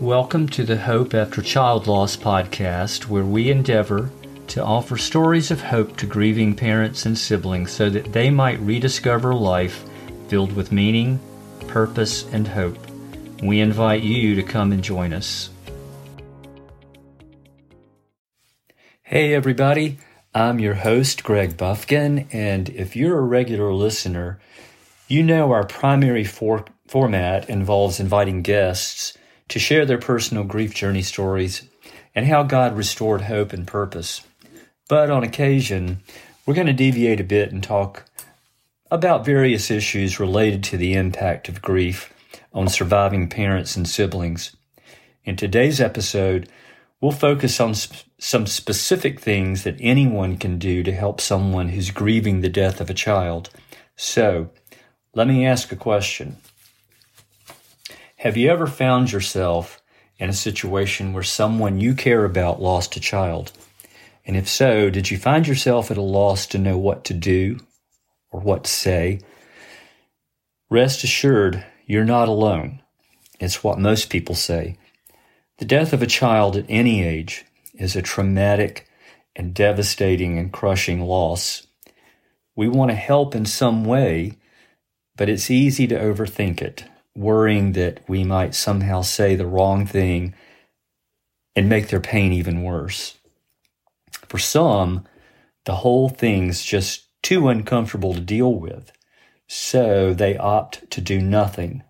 Welcome to the Hope After Child Loss podcast, where we endeavor to offer stories of hope to grieving parents and siblings so that they might rediscover life filled with meaning, purpose, and hope. We invite you to come and join us. Hey, everybody. I'm your host, Greg Buffkin, and if you're a regular listener, you know our primary for- format involves inviting guests to share their personal grief journey stories and how God restored hope and purpose. But on occasion, we're going to deviate a bit and talk about various issues related to the impact of grief on surviving parents and siblings. In today's episode, we'll focus on sp- some specific things that anyone can do to help someone who's grieving the death of a child. So, let me ask a question. Have you ever found yourself in a situation where someone you care about lost a child? And if so, did you find yourself at a loss to know what to do or what to say? Rest assured, you're not alone. It's what most people say. The death of a child at any age is a traumatic and devastating and crushing loss. We want to help in some way, but it's easy to overthink it worrying that we might somehow say the wrong thing and make their pain even worse. For some, the whole thing's just too uncomfortable to deal with, so they opt to do nothing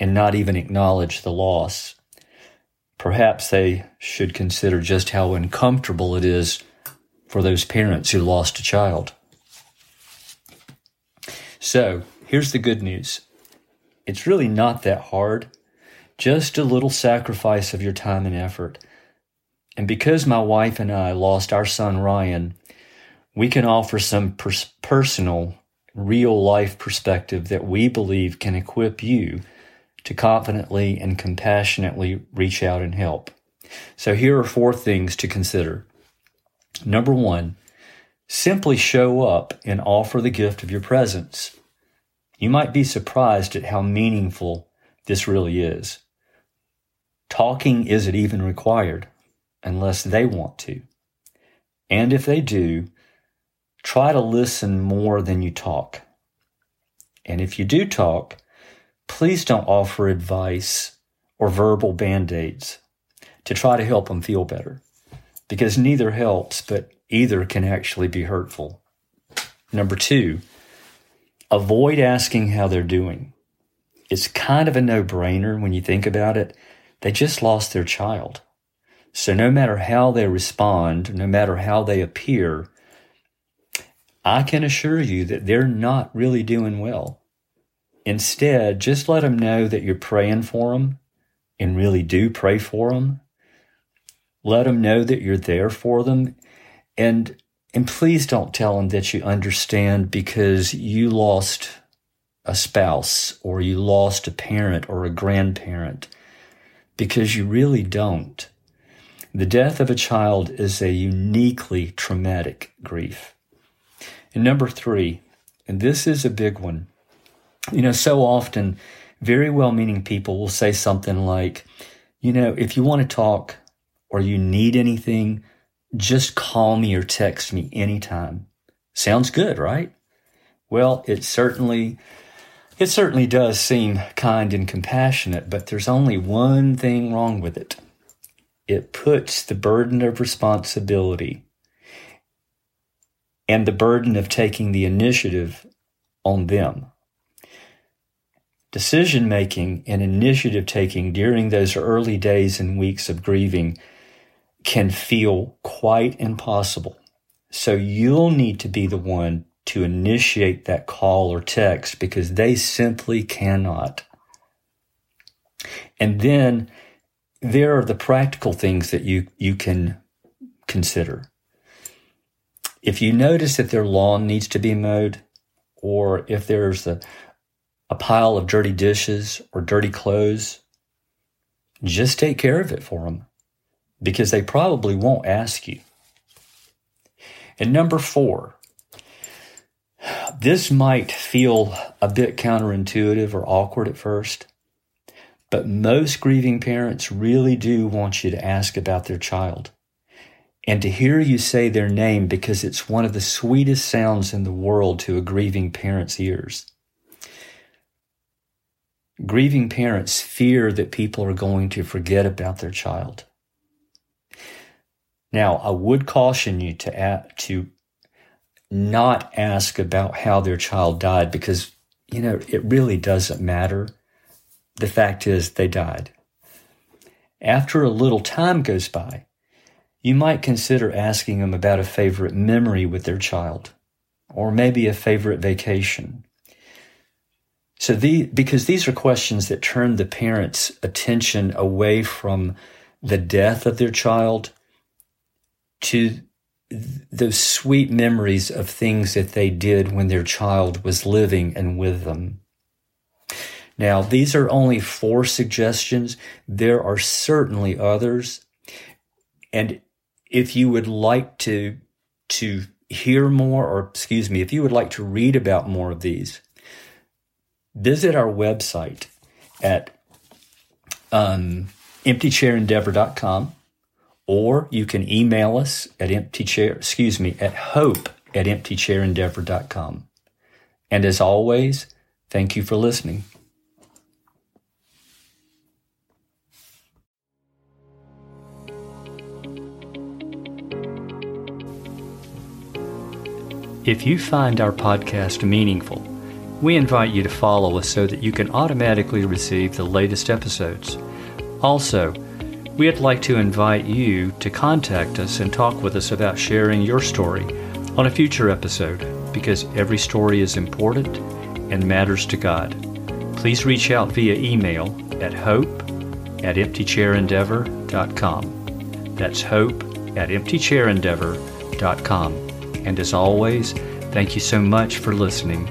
and not even acknowledge the loss. Perhaps they should consider just how uncomfortable it is for those parents who lost a child. So, here's the good news. It's really not that hard. Just a little sacrifice of your time and effort. And because my wife and I lost our son Ryan, we can offer some pers- personal, real life perspective that we believe can equip you to confidently and compassionately reach out and help. So here are four things to consider. Number one, simply show up and offer the gift of your presence. You might be surprised at how meaningful this really is. Talking isn't even required unless they want to. And if they do, try to listen more than you talk. And if you do talk, please don't offer advice or verbal band aids to try to help them feel better because neither helps, but either can actually be hurtful. Number two, avoid asking how they're doing. It's kind of a no brainer when you think about it. They just lost their child. So no matter how they respond, no matter how they appear, I can assure you that they're not really doing well. Instead, just let them know that you're praying for them and really do pray for them. Let them know that you're there for them and and please don't tell them that you understand because you lost a spouse or you lost a parent or a grandparent because you really don't. The death of a child is a uniquely traumatic grief. And number three, and this is a big one. You know, so often very well meaning people will say something like, you know, if you want to talk or you need anything, just call me or text me anytime. Sounds good, right? Well, it certainly it certainly does seem kind and compassionate, but there's only one thing wrong with it. It puts the burden of responsibility and the burden of taking the initiative on them. Decision making and initiative taking during those early days and weeks of grieving can feel quite impossible. So you'll need to be the one to initiate that call or text because they simply cannot. And then there are the practical things that you, you can consider. If you notice that their lawn needs to be mowed, or if there's a, a pile of dirty dishes or dirty clothes, just take care of it for them because they probably won't ask you. And number four, this might feel a bit counterintuitive or awkward at first, But most grieving parents really do want you to ask about their child and to hear you say their name because it's one of the sweetest sounds in the world to a grieving parent's ears. Grieving parents fear that people are going to forget about their child. Now, I would caution you to to not ask about how their child died because, you know, it really doesn't matter. The fact is they died. After a little time goes by, you might consider asking them about a favorite memory with their child, or maybe a favorite vacation. So the, because these are questions that turn the parent's attention away from the death of their child to those sweet memories of things that they did when their child was living and with them. Now, these are only four suggestions. There are certainly others. And if you would like to to hear more or excuse me if you would like to read about more of these visit our website at um, emptychairendeavor.com or you can email us at empty chair, excuse me at hope at emptychairendeavor.com and as always thank you for listening If you find our podcast meaningful, we invite you to follow us so that you can automatically receive the latest episodes. Also, we'd like to invite you to contact us and talk with us about sharing your story on a future episode because every story is important and matters to God. Please reach out via email at hope at emptychairendeavor.com. That's hope at emptychairendeavor.com. And as always, thank you so much for listening